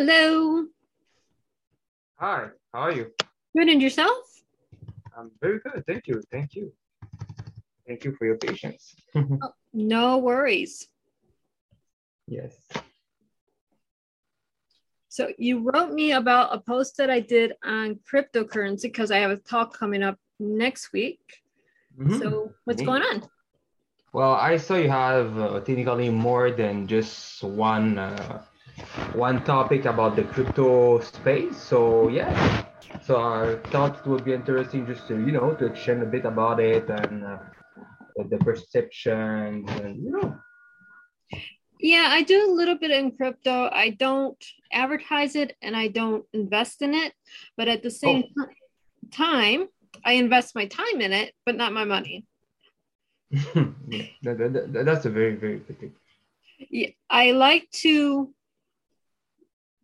Hello. Hi, how are you? Good and yourself? I'm very good. Thank you. Thank you. Thank you for your patience. Oh, no worries. yes. So you wrote me about a post that I did on cryptocurrency because I have a talk coming up next week. Mhm. So what's going on? Well, I saw you have uh, technically more than just one uh, one topic about the crypto space. So yeah, so I thought it would be interesting just to you know to exchange a bit about it and uh, the perceptions and you know. Yeah, I do a little bit in crypto. I don't advertise it and I don't invest in it, but at the same Oh. ti- time, I invest my time in it, but not my money. yeah, that, that- that's a very very good thing. Yeah, I like to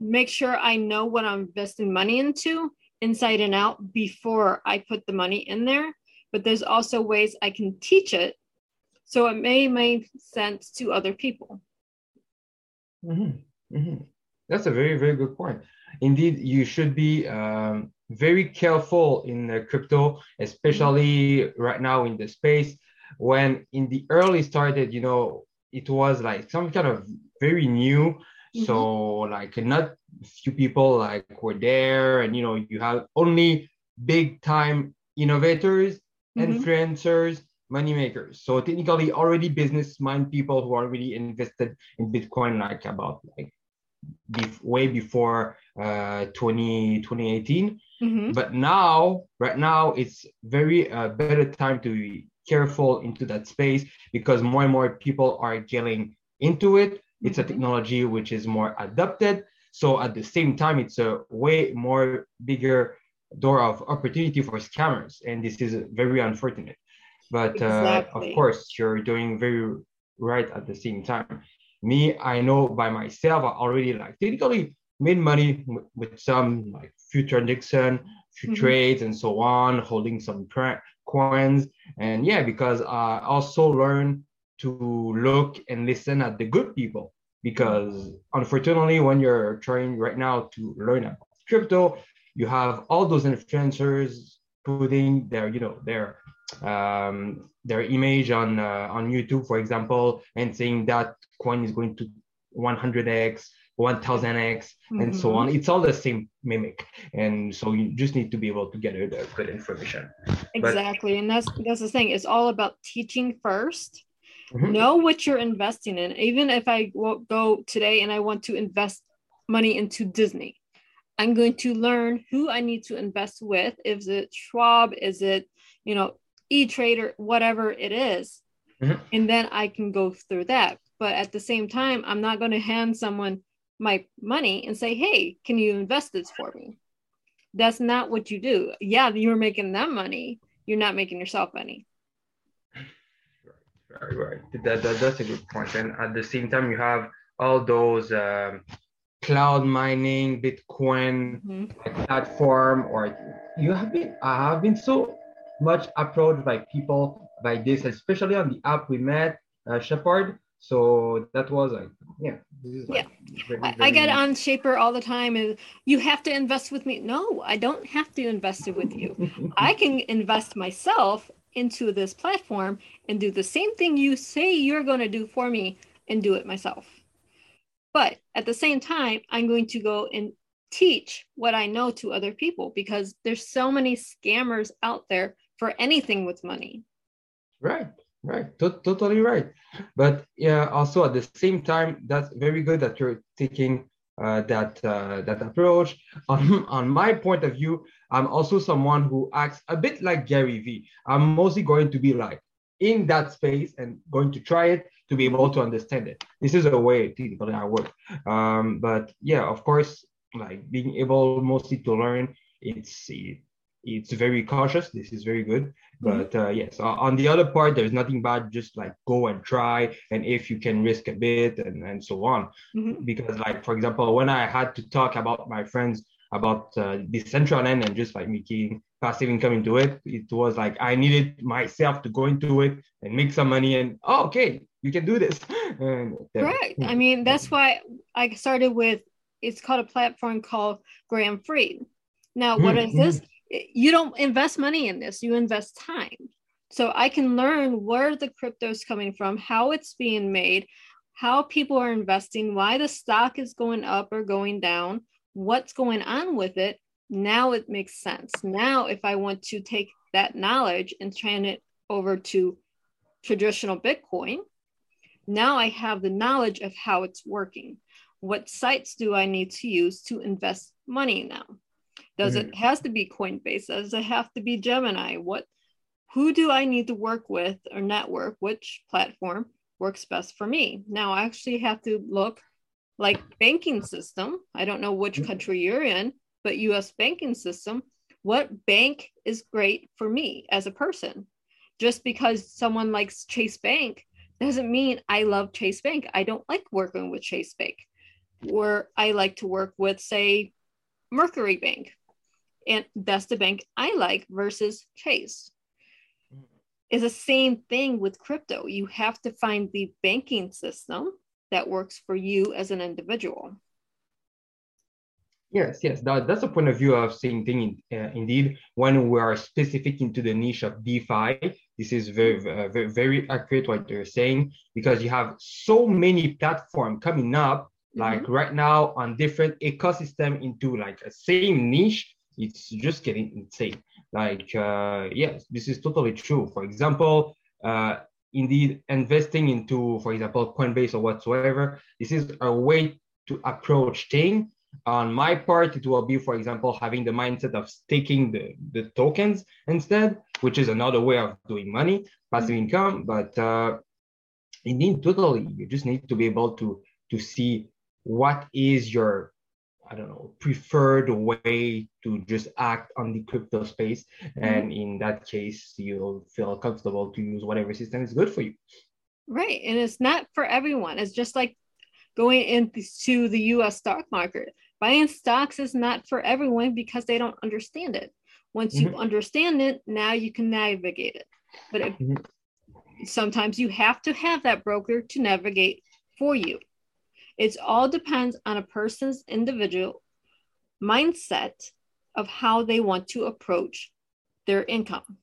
make sure I know what I'm investing money into inside and out before I put the money in there. But there's also ways I can teach it so it may make sense to other people. Mhm, mhm. That's a very, very good point. Indeed, you should be um, very careful in crypto, especially right now in the space. When in the early started, you know, it was like some kind of very new. So like not few people like were there, and you know, you have only big time innovators, Mhm. influencers, money makers. So technically already business mind people who already invested in Bitcoin like about like bef- way before uh 20, 2018. Mhm. But now, right now, it's very uh, better time to be careful into that space because more and more people are getting into it. It's a Mhm. technology which is more adapted. So at the same time, it's a way more bigger door of opportunity for scammers, and this is very unfortunate. But uh, of course, you're doing very right at the same time. Me, I know by myself, I already like technically made money with, with some like future Nixon, few Mhm. trades and so on, holding some coins. And yeah, because I also learned to look and listen at the good people. Because unfortunately, when you're trying right now to learn about crypto, you have all those influencers putting their, you know, their um, their image on uh, on YouTube, for example, and saying that coin is going to 100x, 1000x, and so Mhm. on. It's all the same mimic, and so you just need to be able to get the good information. Exactly. And that's that's the thing. It's all about teaching 1st Mhm. Know what you're investing in. Even if I go today and I want to invest money into Disney, I'm going to learn who I need to invest with. Is it Schwab? Is it, you know, E-Trader, whatever it is. Mhm. And then I can go through that. But at the same time, I'm not going to hand someone my money and say, hey, can you invest this for me? That's not what you do. Yeah, you're making them money. You're not making yourself money. Right, right. That, that, that's a good point. And at the same time, you have all those um, cloud mining, Bitcoin Mhm. platform, or you have been. I have been so much approached by people by this, especially on the app we met, uh, Shapr. So that was like, yeah, this is like very, I, I get on Shapr all the time and you have to invest with me. No, I don't have to invest it with you. I can invest myself into this platform and do the same thing you say you're going to do for me and do it myself. But at the same time, I'm going to go and teach what I know to other people because there's so many scammers out there for anything with money. Right, right, to- totally right. But yeah, also at the same time, that's very good that you're taking uh, that uh, that approach. On, on my point of view, I'm also someone who acts a bit like Gary Vee. I'm mostly going to be like in that space and going to try it to be able to understand it. This is a way typically I work. Um, but yeah, of course, like being able mostly to learn, it's it's very cautious. This is very good. But uh, yes, uh, on the other part, there's nothing bad. Just like go and try, and if you can risk a bit, and and so on. Mhm. Because like for example, when I had to talk about my friends about uh, Decentraland and just like making passive income into it, it was like I needed myself to go into it and make some money. And oh, okay, you can do this. and, uh, Right. I mean, that's why I started with it's called a platform called GramFree. Now, what mm-hmm. is this? You don't invest money in this, you invest time. So I can learn where the crypto is coming from, how it's being made, how people are investing, why the stock is going up or going down, what's going on with it. Now it makes sense. Now, if I want to take that knowledge and turn it over to traditional Bitcoin, now I have the knowledge of how it's working. What sites do I need to use to invest money now? Does mm-hmm. it has to be Coinbase? Does it have to be Gemini? What who do I need to work with or network? Which platform works best for me? Now I actually have to look like banking system. I don't know which mm-hmm. country you're in, but US banking system. What bank is great for me as a person? Just because someone likes Chase Bank doesn't mean I love Chase Bank. I don't like working with Chase Bank. Or I like to work with, say, Mercury Bank. And that's the bank I like versus Chase. It's the same thing with crypto. You have to find the banking system that works for you as an individual. Yes, yes, that, that's a point of view of same thing. In, uh, indeed, when we are specific into the niche of DeFi, this is very, uh, very, very accurate what you're saying because you have so many platforms coming up, mm-hmm. like right now on different ecosystem into like a same niche. It's just getting insane. Like, uh, yes, this is totally true. For example, uh, indeed, investing into, for example, Coinbase or whatsoever, this is a way to approach things on my part, it will be, for example, having the mindset of staking the, the tokens instead, which is another way of doing money, passive mm-hmm. income. But uh, indeed, totally, you just need to be able to to see what is your I don't know, preferred way to just act on the crypto space. Mm-hmm. And in that case, you'll feel comfortable to use whatever system is good for you. Right. And it's not for everyone. It's just like going into the US stock market buying stocks is not for everyone because they don't understand it. Once mm-hmm. you understand it, now you can navigate it. But if, mm-hmm. sometimes you have to have that broker to navigate for you. It all depends on a person's individual mindset of how they want to approach their income.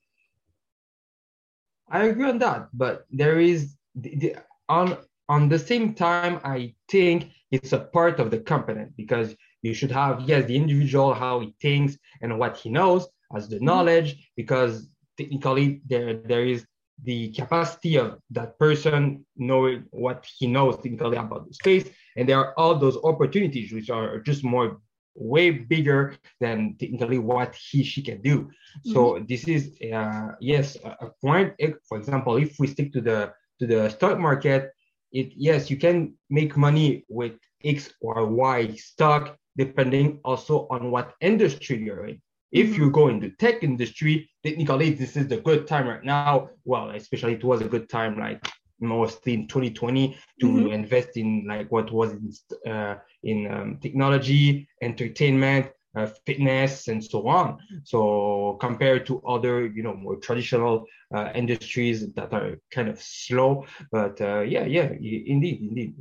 I agree on that, but there is the, the, on on the same time, I think it's a part of the component because you should have, yes, the individual, how he thinks and what he knows as the knowledge, because technically there, there is the capacity of that person knowing what he knows technically about the space. And there are all those opportunities which are just more way bigger than technically what he she can do. Mm-hmm. So this is uh, yes a point. For example, if we stick to the to the stock market, it yes you can make money with x or y stock depending also on what industry you're in if mm-hmm. you go in the tech industry technically this is the good time right now well especially it was a good time like mostly in 2020 to mm-hmm. invest in like what was in, uh, in um, technology entertainment uh, fitness and so on. So compared to other, you know, more traditional uh, industries that are kind of slow, but uh, yeah, yeah, indeed, indeed,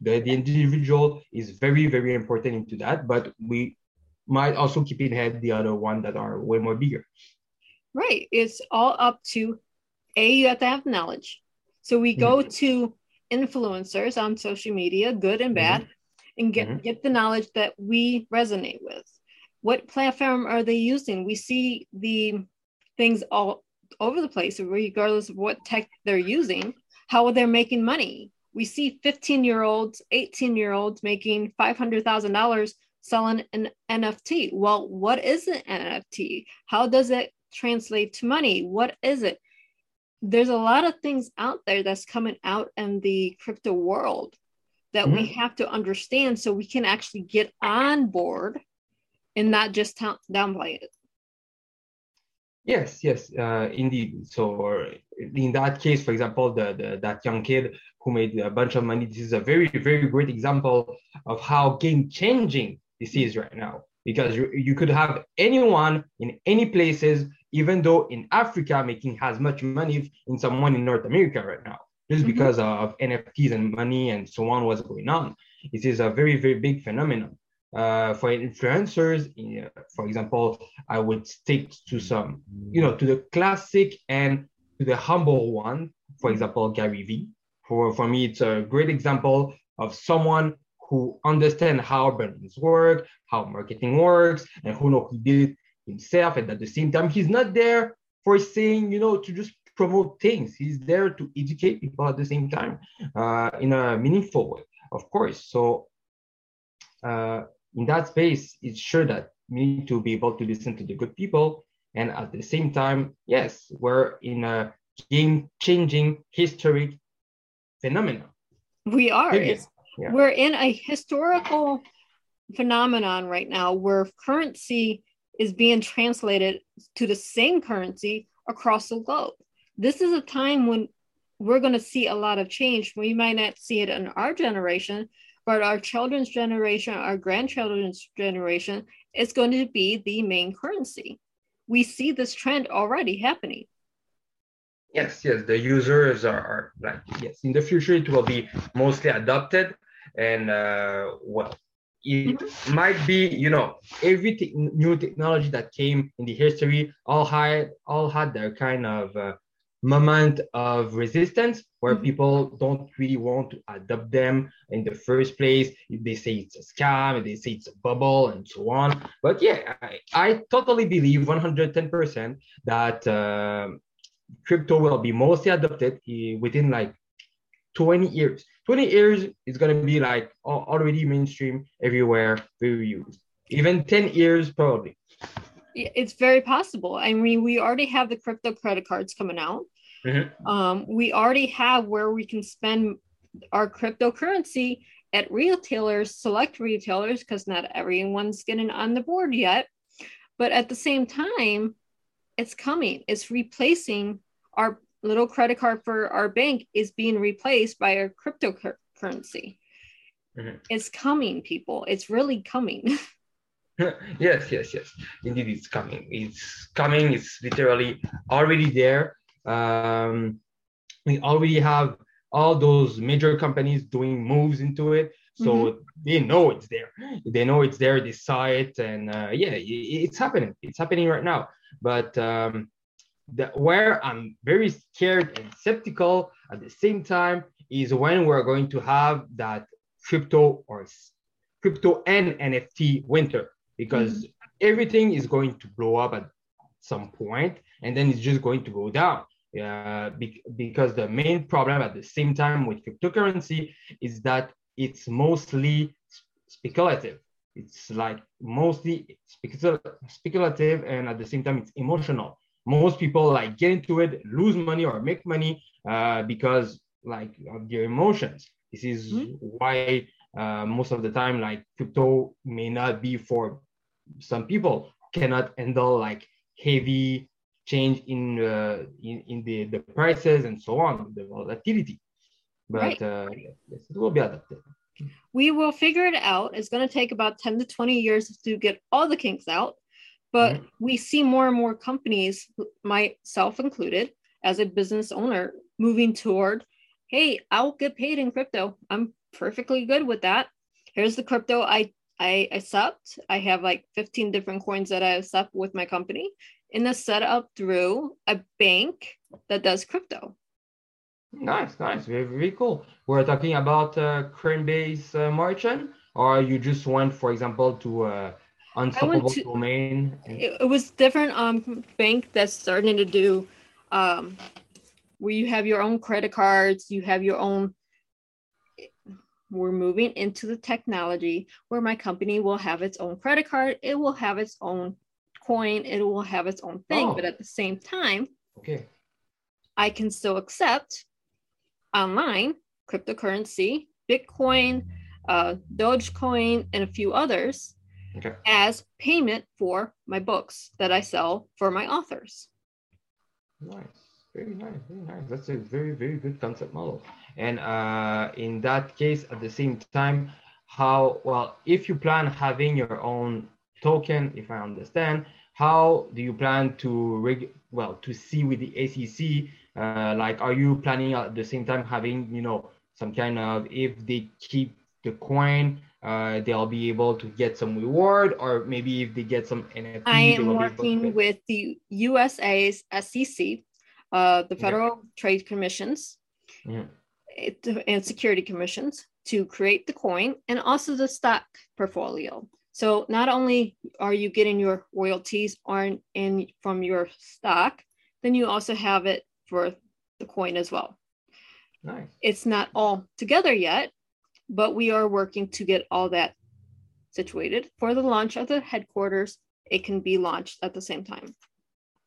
the, the individual is very, very important into that. But we might also keep in head the other one that are way more bigger. Right. It's all up to a you have to have knowledge. So we go mm-hmm. to influencers on social media, good and bad, mm-hmm. and get, mm-hmm. get the knowledge that we resonate with what platform are they using? We see the things all over the place, regardless of what tech they're using, how they're making money. We see 15 year olds, 18 year olds making $500,000 selling an NFT. Well, what is an NFT? How does it translate to money? What is it? There's a lot of things out there that's coming out in the crypto world that mm-hmm. we have to understand so we can actually get on board and not just downplay it. Yes, yes, uh, indeed. So in that case, for example, the, the, that young kid who made a bunch of money, this is a very, very great example of how game changing this is right now. Because you, you could have anyone in any places, even though in Africa making as much money in someone in North America right now, just mm-hmm. because of NFTs and money and so on, what's going on. This is a very, very big phenomenon. uh, for influencers, for example, I would stick to some, you know, to the classic and to the humble one. For example, Gary Vee. For, for me, it's a great example of someone who understand how brands work, how marketing works, and who know he did it himself. And at the same time, he's not there for saying, you know, to just promote things. He's there to educate people at the same time uh, in a meaningful way, of course. So uh, in that space, it's sure that we need to be able to listen to the good people. And at the same time, yes, we're in a game changing historic phenomenon. We are. Yeah. We're in a historical phenomenon right now where currency is being translated to the same currency across the globe. This is a time when we're going to see a lot of change. We might not see it in our generation, but our children's generation, our grandchildren's generation, is going to be the main currency. We see this trend already happening. Yes, yes, the users are, are like, yes, in the future it will be mostly adopted. And uh, well, it mm-hmm. might be, you know, every te- new technology that came in the history all had all had their kind of uh, moment of resistance where mm-hmm. people don't really want to adopt them in the first place. They say it's a scam, they say it's a bubble, and so on. But yeah, I, I totally believe 110% that uh, crypto will be mostly adopted within like 20 years. 20 years is going to be like already mainstream everywhere, very used. Even 10 years, probably it's very possible. I mean, we already have the crypto credit cards coming out. Mm-hmm. Um, we already have where we can spend our cryptocurrency at retailers, select retailers, because not everyone's getting on the board yet. But at the same time, it's coming. It's replacing our little credit card for our bank is being replaced by a cryptocurrency. Mm-hmm. It's coming, people. It's really coming. yes, yes, yes. Indeed, it's coming. It's coming. It's literally already there. Um, we already have all those major companies doing moves into it. So mm-hmm. they know it's there. They know it's there. They saw it, and uh, yeah, it's happening. It's happening right now. But um, the, where I'm very scared and skeptical at the same time is when we're going to have that crypto or crypto and NFT winter because mm-hmm. everything is going to blow up at some point and then it's just going to go down. Uh, be- because the main problem at the same time with cryptocurrency is that it's mostly speculative. It's like mostly speculative and at the same time it's emotional. Most people like get into it, lose money or make money uh, because like of their emotions. This is mm-hmm. why uh, most of the time like crypto may not be for some people cannot handle like heavy change in uh, in, in the, the prices and so on, the volatility. But right. uh, yes, it will be adapted. We will figure it out. It's going to take about 10 to 20 years to get all the kinks out. But mm-hmm. we see more and more companies, myself included, as a business owner, moving toward, hey, I'll get paid in crypto. I'm perfectly good with that. Here's the crypto I I accept. I have like 15 different coins that I accept with my company and it's set up through a bank that does crypto. Nice, nice, very, very cool. We're talking about uh, Coinbase uh, merchant, or you just went, for example, to uh, unstoppable to, domain. It, was different um bank that's starting to do um where you have your own credit cards, you have your own we're moving into the technology where my company will have its own credit card, it will have its own coin, it will have its own thing, oh. but at the same time, okay, I can still accept online cryptocurrency, Bitcoin, uh, Dogecoin, and a few others okay. as payment for my books that I sell for my authors. Nice. Very nice, very nice. That's a very, very good concept model. And uh, in that case, at the same time, how well if you plan having your own token, if I understand, how do you plan to reg- well to see with the ACC? Uh, like, are you planning at the same time having you know some kind of if they keep the coin uh, they'll be able to get some reward, or maybe if they get some NFT. I am working with the USA's SEC, uh, the Federal okay. Trade Commissions, it, and Security Commissions to create the coin and also the stock portfolio. So not only are you getting your royalties on in from your stock, then you also have it for the coin as well. Nice. It's not all together yet, but we are working to get all that situated for the launch of the headquarters. It can be launched at the same time.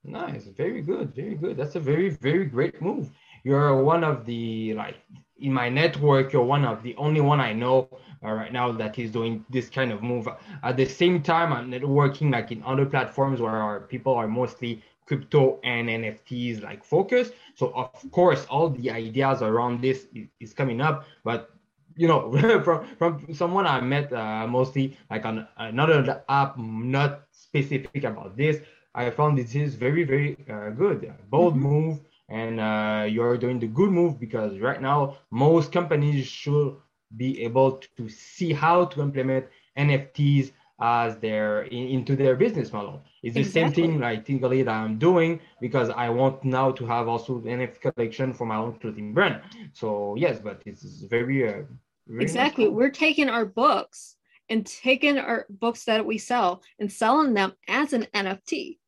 Nice, very good, very good. That's a very, very great move. You're one of the like in my network. You're one of the only one I know uh, right now that is doing this kind of move. At the same time, I'm networking like in other platforms where our people are mostly crypto and NFTs like focus. So of course, all the ideas around this is, is coming up, but you know, from from someone I met uh, mostly like on another app, not specific about this. I found this is very very uh, good, bold mm-hmm. move, and uh, you're doing the good move because right now most companies should be able to see how to implement NFTs as their in, into their business model. It's the exactly. same thing like typically that I'm doing because I want now to have also NFT collection for my own clothing brand. So yes, but it's very, uh, very exactly. We're taking our books and taking our books that we sell and selling them as an NFT.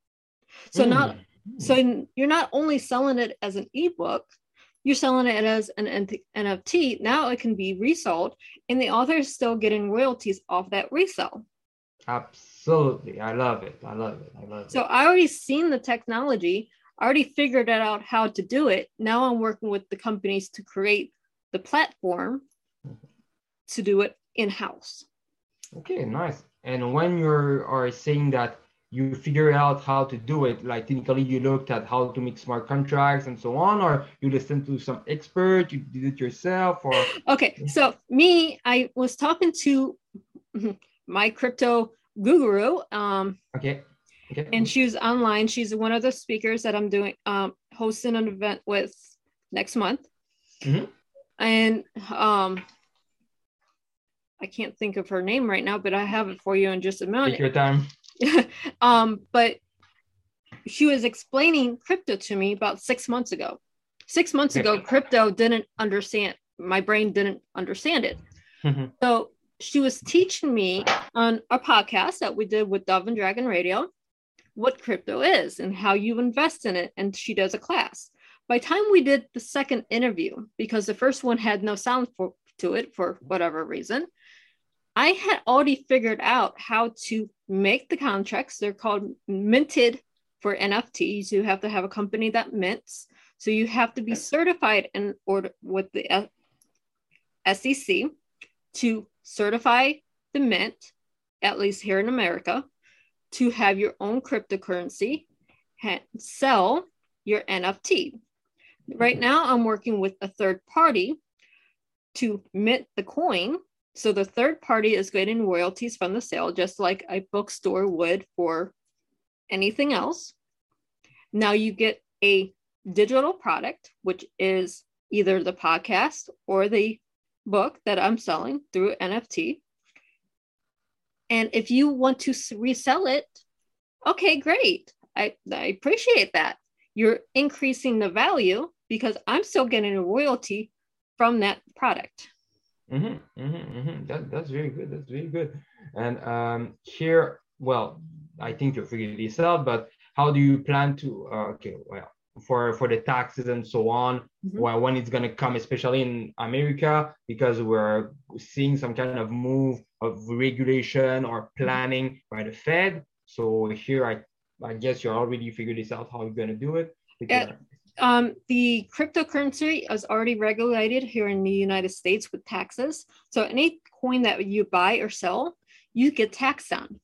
So mm. not so you're not only selling it as an ebook, you're selling it as an NFT. Now it can be resold, and the author is still getting royalties off that resale. Absolutely. I love it. I love it. I love it. So I already seen the technology, I already figured out how to do it. Now I'm working with the companies to create the platform to do it in-house. Okay, nice. And when you are saying that you figure out how to do it, like technically you looked at how to make smart contracts and so on, or you listened to some expert, you did it yourself, or okay. So me, I was talking to my crypto guru. Um, okay. Okay. And she's online. She's one of the speakers that I'm doing, um, hosting an event with next month. Mm-hmm. And um, I can't think of her name right now, but I have it for you in just a minute. Take your time. um, but she was explaining crypto to me about six months ago. Six months ago, crypto didn't understand. My brain didn't understand it. Mm-hmm. So she was teaching me on a podcast that we did with Dove and Dragon Radio what crypto is and how you invest in it. And she does a class. By time we did the second interview, because the first one had no sound for, to it for whatever reason, I had already figured out how to make the contracts. They're called minted for NFTs. You have to have a company that mints. So you have to be certified in order with the SEC to certify the mint, at least here in America, to have your own cryptocurrency, sell your NFT. Right now, I'm working with a third party to mint the coin. So the third party is getting royalties from the sale, just like a bookstore would for anything else. Now you get a digital product, which is either the podcast or the book that I'm selling through NFT. And if you want to resell it, okay, great. I, I appreciate that. You're increasing the value because I'm still getting a royalty from that product. Mm-hmm, mm-hmm, mm-hmm. That, that's very good. That's very good. And um, here, well, I think you figured this out, but how do you plan to? Uh, okay, well, for for the taxes and so on mm-hmm. well, when it's going to come especially in america because we're seeing some kind of move of regulation or mm-hmm. planning by the fed so here i i guess you already figured this out how you're going to do it yeah. Um, the cryptocurrency is already regulated here in the United States with taxes. So any coin that you buy or sell, you get taxed on.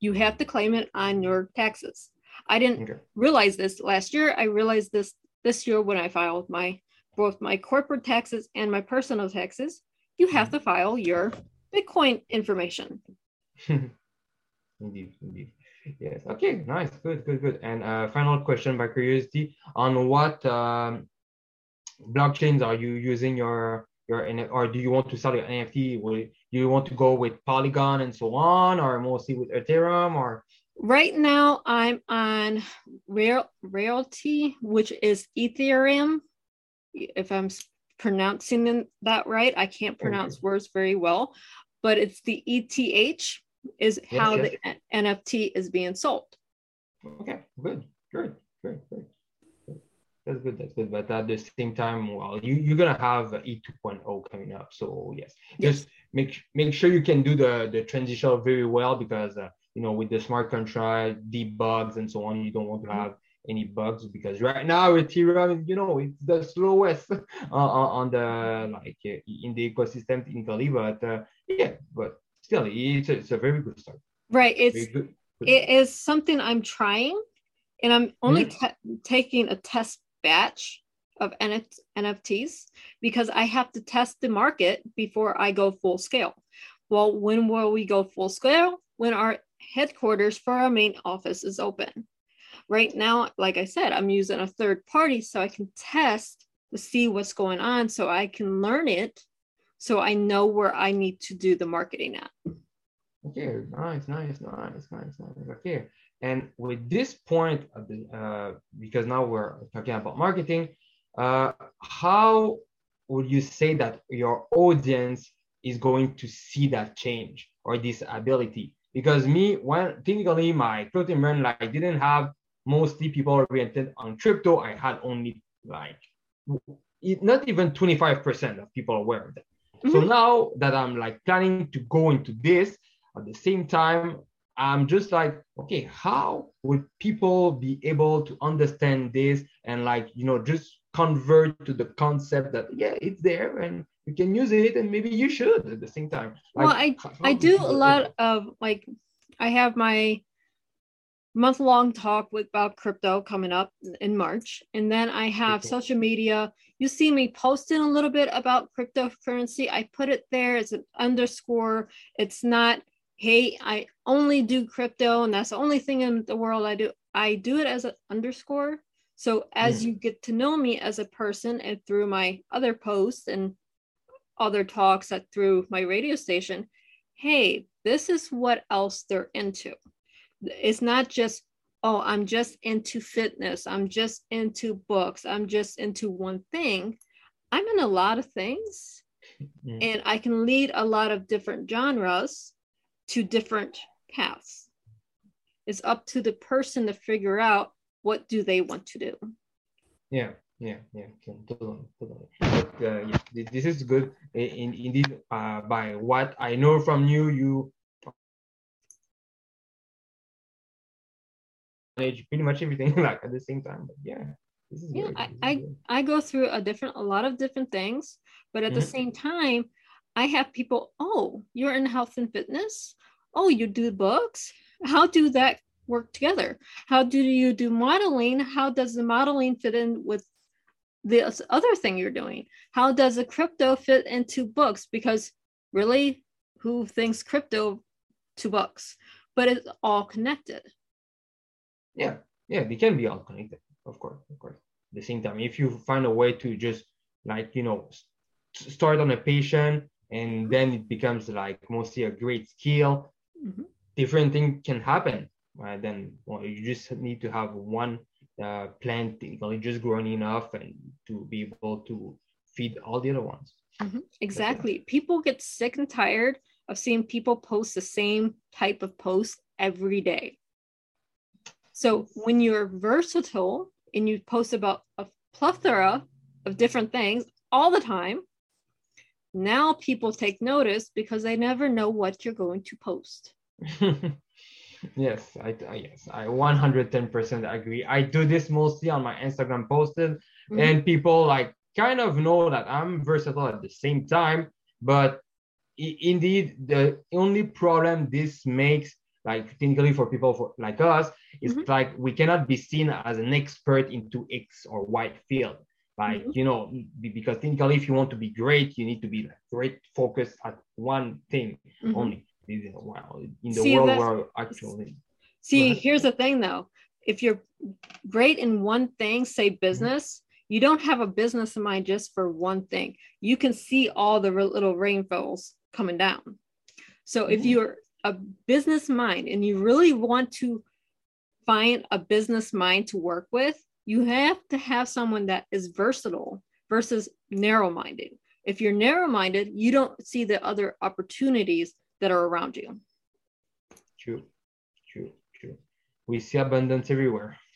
You have to claim it on your taxes. I didn't okay. realize this last year. I realized this this year when I filed my both my corporate taxes and my personal taxes. You have mm-hmm. to file your Bitcoin information. indeed, indeed. Yes. Okay. Nice. Good. Good. Good. And uh, final question by curiosity: on what um, blockchains are you using your your or do you want to sell your NFT? Will you want to go with Polygon and so on, or mostly with Ethereum, or right now I'm on Real Realty, which is Ethereum. If I'm pronouncing that right, I can't pronounce okay. words very well, but it's the ETH is how yes. the NFT is being sold. Okay, good, good, good, good. That's good. That's good. But at the same time, well, you you're gonna have E 2.0 coming up. So yes, yes. just make make sure you can do the the transition very well because uh, you know with the smart contract debugs and so on, you don't want to have any bugs because right now Ethereum, you know, it's the slowest uh, on the like uh, in the ecosystem technically. But uh, yeah, but still, it's a, it's a very good start. Right. It's good, good. it is something I'm trying, and I'm only mm-hmm. taking a test batch of NF- NFTs because I have to test the market before I go full scale. Well, when will we go full scale? When our headquarters for our main office is open. Right now, like I said, I'm using a third party so I can test to see what's going on so I can learn it so I know where I need to do the marketing at. Okay, nice, nice, nice, nice, nice. Okay. And with this point, the, uh, because now we're talking about marketing, uh, how would you say that your audience is going to see that change or this ability? Because me, when technically my clothing brand like didn't have mostly people oriented on crypto, I had only like not even 25% of people aware of that. Mm-hmm. So now that I'm like planning to go into this, at the same time, I'm just like, okay, how would people be able to understand this and like, you know, just convert to the concept that yeah, it's there and you can use it and maybe you should at the same time. Like, well, I I do a lot of like I have my month long talk with about crypto coming up in March. And then I have okay. social media. You see me posting a little bit about cryptocurrency. I put it there as an underscore. It's not hey, I only do crypto and that's the only thing in the world I do. I do it as an underscore. So as mm. you get to know me as a person and through my other posts and other talks at through my radio station, hey, this is what else they're into. It's not just, oh, I'm just into fitness, I'm just into books, I'm just into one thing. I'm in a lot of things mm. and I can lead a lot of different genres to different paths. It's up to the person to figure out what do they want to do. Yeah, yeah, yeah, totally, totally. But uh, yeah, this is good. In, indeed, uh, by what I know from you, you manage pretty much everything like at the same time. But yeah, yeah, I, I, I go through a different, a lot of different things, but at mm-hmm. the same time, I have people, oh, you're in health and fitness. Oh, you do books. How do that work together? How do you do modeling? How does the modeling fit in with this other thing you're doing? How does a crypto fit into books? Because really, who thinks crypto to books? But it's all connected. Yeah, yeah, they can be all connected, of course, of course. At the same time, if you find a way to just like you know start on a patient and then it becomes like mostly a great skill mm-hmm. different thing can happen right then well, you just need to have one uh, plant technically just growing enough and to be able to feed all the other ones mm-hmm. exactly people get sick and tired of seeing people post the same type of post every day so when you're versatile and you post about a plethora of different things all the time now people take notice because they never know what you're going to post. yes, I, I yes, I 110% agree. I do this mostly on my Instagram posted, mm-hmm. and people like kind of know that I'm versatile at the same time. But I- indeed, the only problem this makes, like technically for people for, like us, is mm-hmm. like we cannot be seen as an expert into X or Y field like mm-hmm. you know because technically if you want to be great you need to be like great focused at one thing mm-hmm. wow in the see, world where actually see here's the thing though if you're great in one thing say mm-hmm. business mm-hmm. you don't have a business in mind just for one thing you can see all the little rainbows coming down. So if you're a business mind and you really want to find a business mind to work with, you have to have someone that is versatile versus narrow minded. If you're narrow minded, you don't see the other opportunities that are around you. True, true, true. We see abundance everywhere.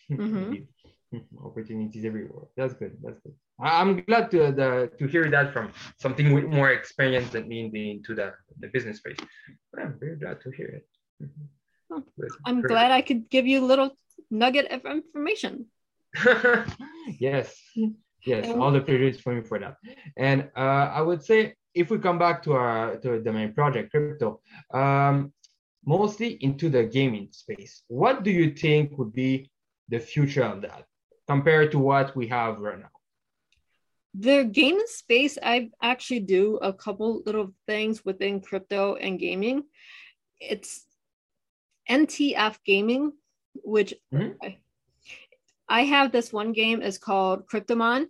Mm-hmm. Opportunities everywhere. That's good. That's good. I'm glad to the, to hear that from something with more experience than me into the, the business space. I'm very glad to hear it. Mm-hmm. Oh, I'm glad I could give you a little nugget of information. yes, yes, all the pleasure is for me for that. And uh, I would say if we come back to our to the main project, crypto, um, mostly into the gaming space, what do you think would be the future of that compared to what we have right now? The gaming space, I actually do a couple little things within crypto and gaming. It's NTF gaming, which mm-hmm. I, I have this one game is called Cryptomon,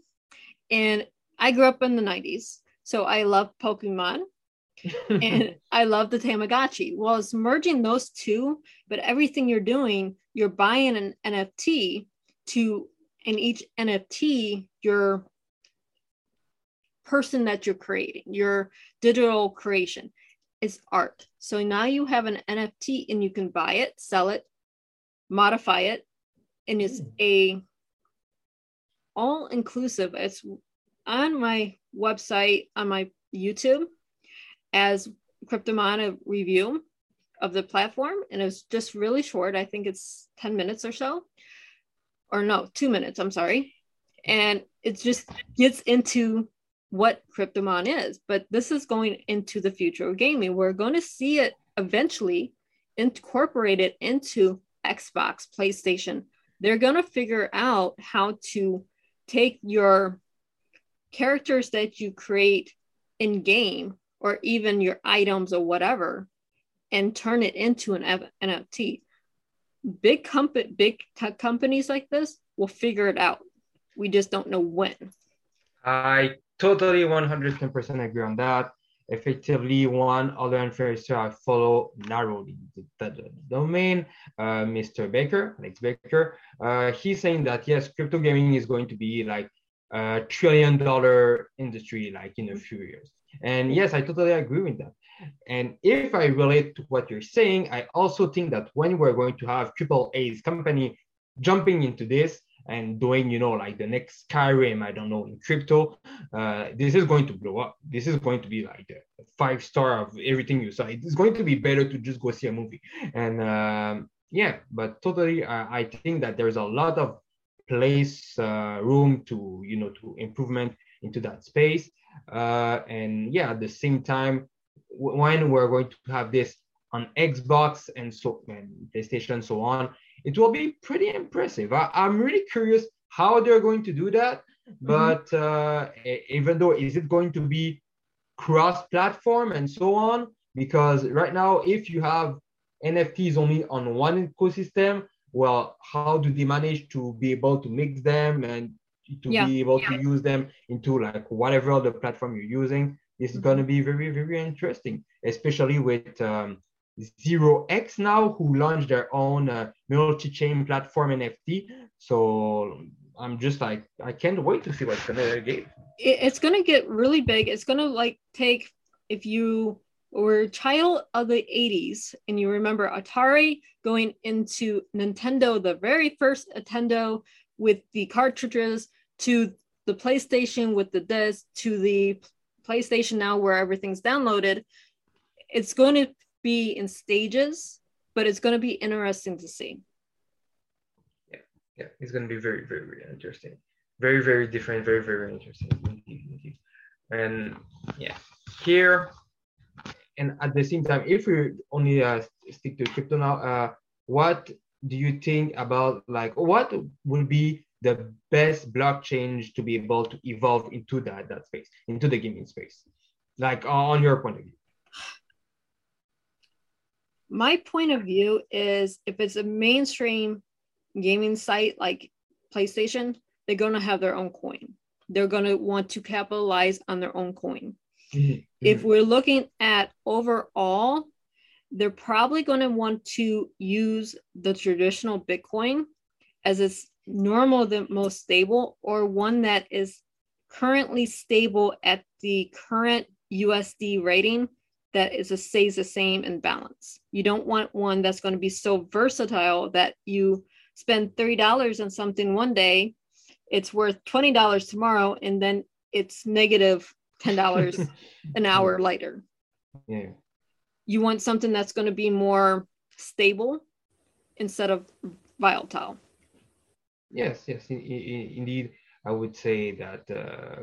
and I grew up in the 90s, so I love Pokemon and I love the Tamagotchi. Well, it's merging those two, but everything you're doing, you're buying an NFT to, in each NFT, your person that you're creating, your digital creation is art. So now you have an NFT and you can buy it, sell it, modify it, and it's hmm. a all inclusive. It's on my website, on my YouTube as Cryptomon review of the platform. And it's just really short. I think it's 10 minutes or so. Or no, two minutes, I'm sorry. And it just gets into what Cryptomon is. But this is going into the future of gaming. We're going to see it eventually incorporated into Xbox, PlayStation. They're going to figure out how to take your characters that you create in game or even your items or whatever and turn it into an NFT. Big company, big tech companies like this will figure it out. We just don't know when. I totally 110% agree on that. Effectively, one other influencer I follow narrowly the, the domain, uh, Mr. Baker, Alex Baker. Uh, he's saying that yes, crypto gaming is going to be like a trillion dollar industry like in a few years. And yes, I totally agree with that. And if I relate to what you're saying, I also think that when we're going to have triple A's company jumping into this and doing, you know, like the next Skyrim, I don't know, in crypto, uh, this is going to blow up. This is going to be like the five star of everything you saw. It's going to be better to just go see a movie. And um, yeah, but totally, uh, I think that there's a lot of place uh, room to, you know, to improvement into that space. Uh, and yeah, at the same time, when we're going to have this on Xbox and so and PlayStation and so on, it will be pretty impressive. I, am really curious how they're going to do that. Mm-hmm. But uh, even though is it going to be cross-platform and so on? Because right now, if you have NFTs only on one ecosystem, well, how do they manage to be able to mix them and to yeah. be able yeah. to use them into like whatever other platform you're using is mm-hmm. going to be very very interesting especially with um, zero x now who launched their own uh, multi-chain platform nft so i'm just like i can't wait to see what's to get it's going to get really big it's going to like take if you were child of the 80s and you remember atari going into nintendo the very first nintendo with the cartridges to the PlayStation with the disc to the PlayStation now where everything's downloaded. It's going to be in stages, but it's going to be interesting to see. Yeah, yeah, it's going to be very, very, very interesting. Very, very different. Very, very interesting. And yeah, here and at the same time, if we only uh, stick to crypto now, uh, what do you think about like what will be the best blockchain to be able to evolve into that that space, into the gaming space? Like on your point of view. My point of view is if it's a mainstream gaming site like PlayStation, they're going to have their own coin. They're going to want to capitalize on their own coin. Mm-hmm. If we're looking at overall, they're probably going to want to use the traditional Bitcoin as its normal, the most stable, or one that is currently stable at the current USD rating that is a stays the same in balance. You don't want one that's going to be so versatile that you spend $30 on something one day, it's worth $20 tomorrow, and then it's negative $10 an hour later. Yeah. You want something that's going to be more stable instead of volatile. Yes, yes, in, in, indeed. I would say that uh,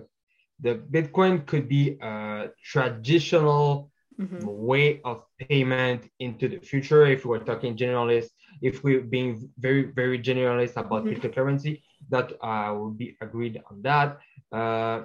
the Bitcoin could be a traditional mm-hmm. way of payment into the future. If we're talking generalist, if we're being very, very generalist about mm-hmm. cryptocurrency, that I uh, would be agreed on that. Uh,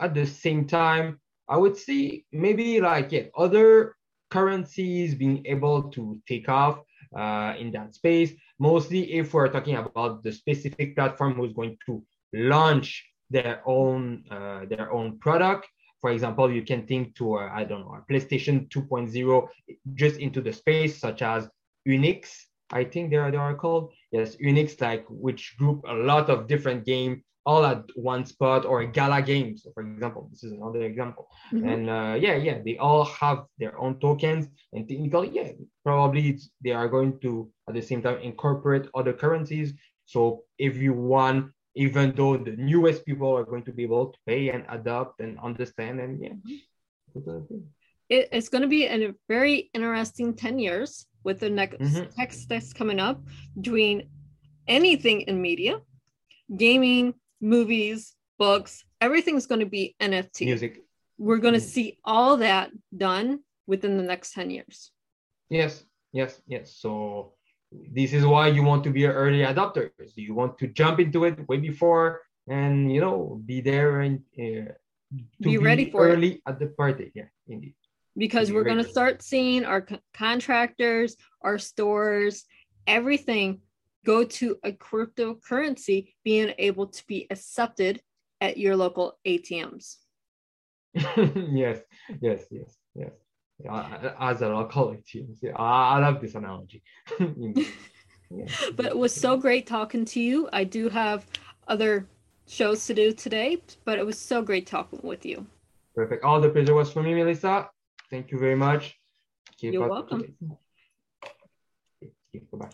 at the same time, I would see maybe like yeah, other currencies being able to take off uh, in that space. Mostly if we're talking about the specific platform who's going to launch their own uh, their own product. For example, you can think to uh, I don't know a PlayStation 2.0 just into the space, such as Unix. I think they are they are called yes Unix, like which group a lot of different game all at one spot or a gala games for example. This is another example. Mm-hmm. and uh, yeah yeah they all have their own tokens. And technically yeah probably they are going to at the same time incorporate other currencies. So everyone, even though the newest people are going to be able to pay and adopt and understand and yeah. It, it's going to be a very interesting 10 years with the next mm-hmm. text that's coming up doing anything in media gaming movies books everything's going to be nft music. We're going to mm-hmm. see all that done within the next 10 years. Yes yes yes. So this is why you want to be an early adopter. You want to jump into it way before and you know be there and uh, be, be ready for early it. at the party. Yeah indeed. Because we're going to start seeing our co- contractors our stores everything go to a cryptocurrency being able to be accepted at your local atms yes yes yes yes as a collective. Yeah, I, love this analogy. yeah. But it was so great talking to you. I do have other shows to do today, but it was so great talking with you. Perfect. All the pleasure was for me, Melissa. Thank you very much. Keep You're welcome. Bye.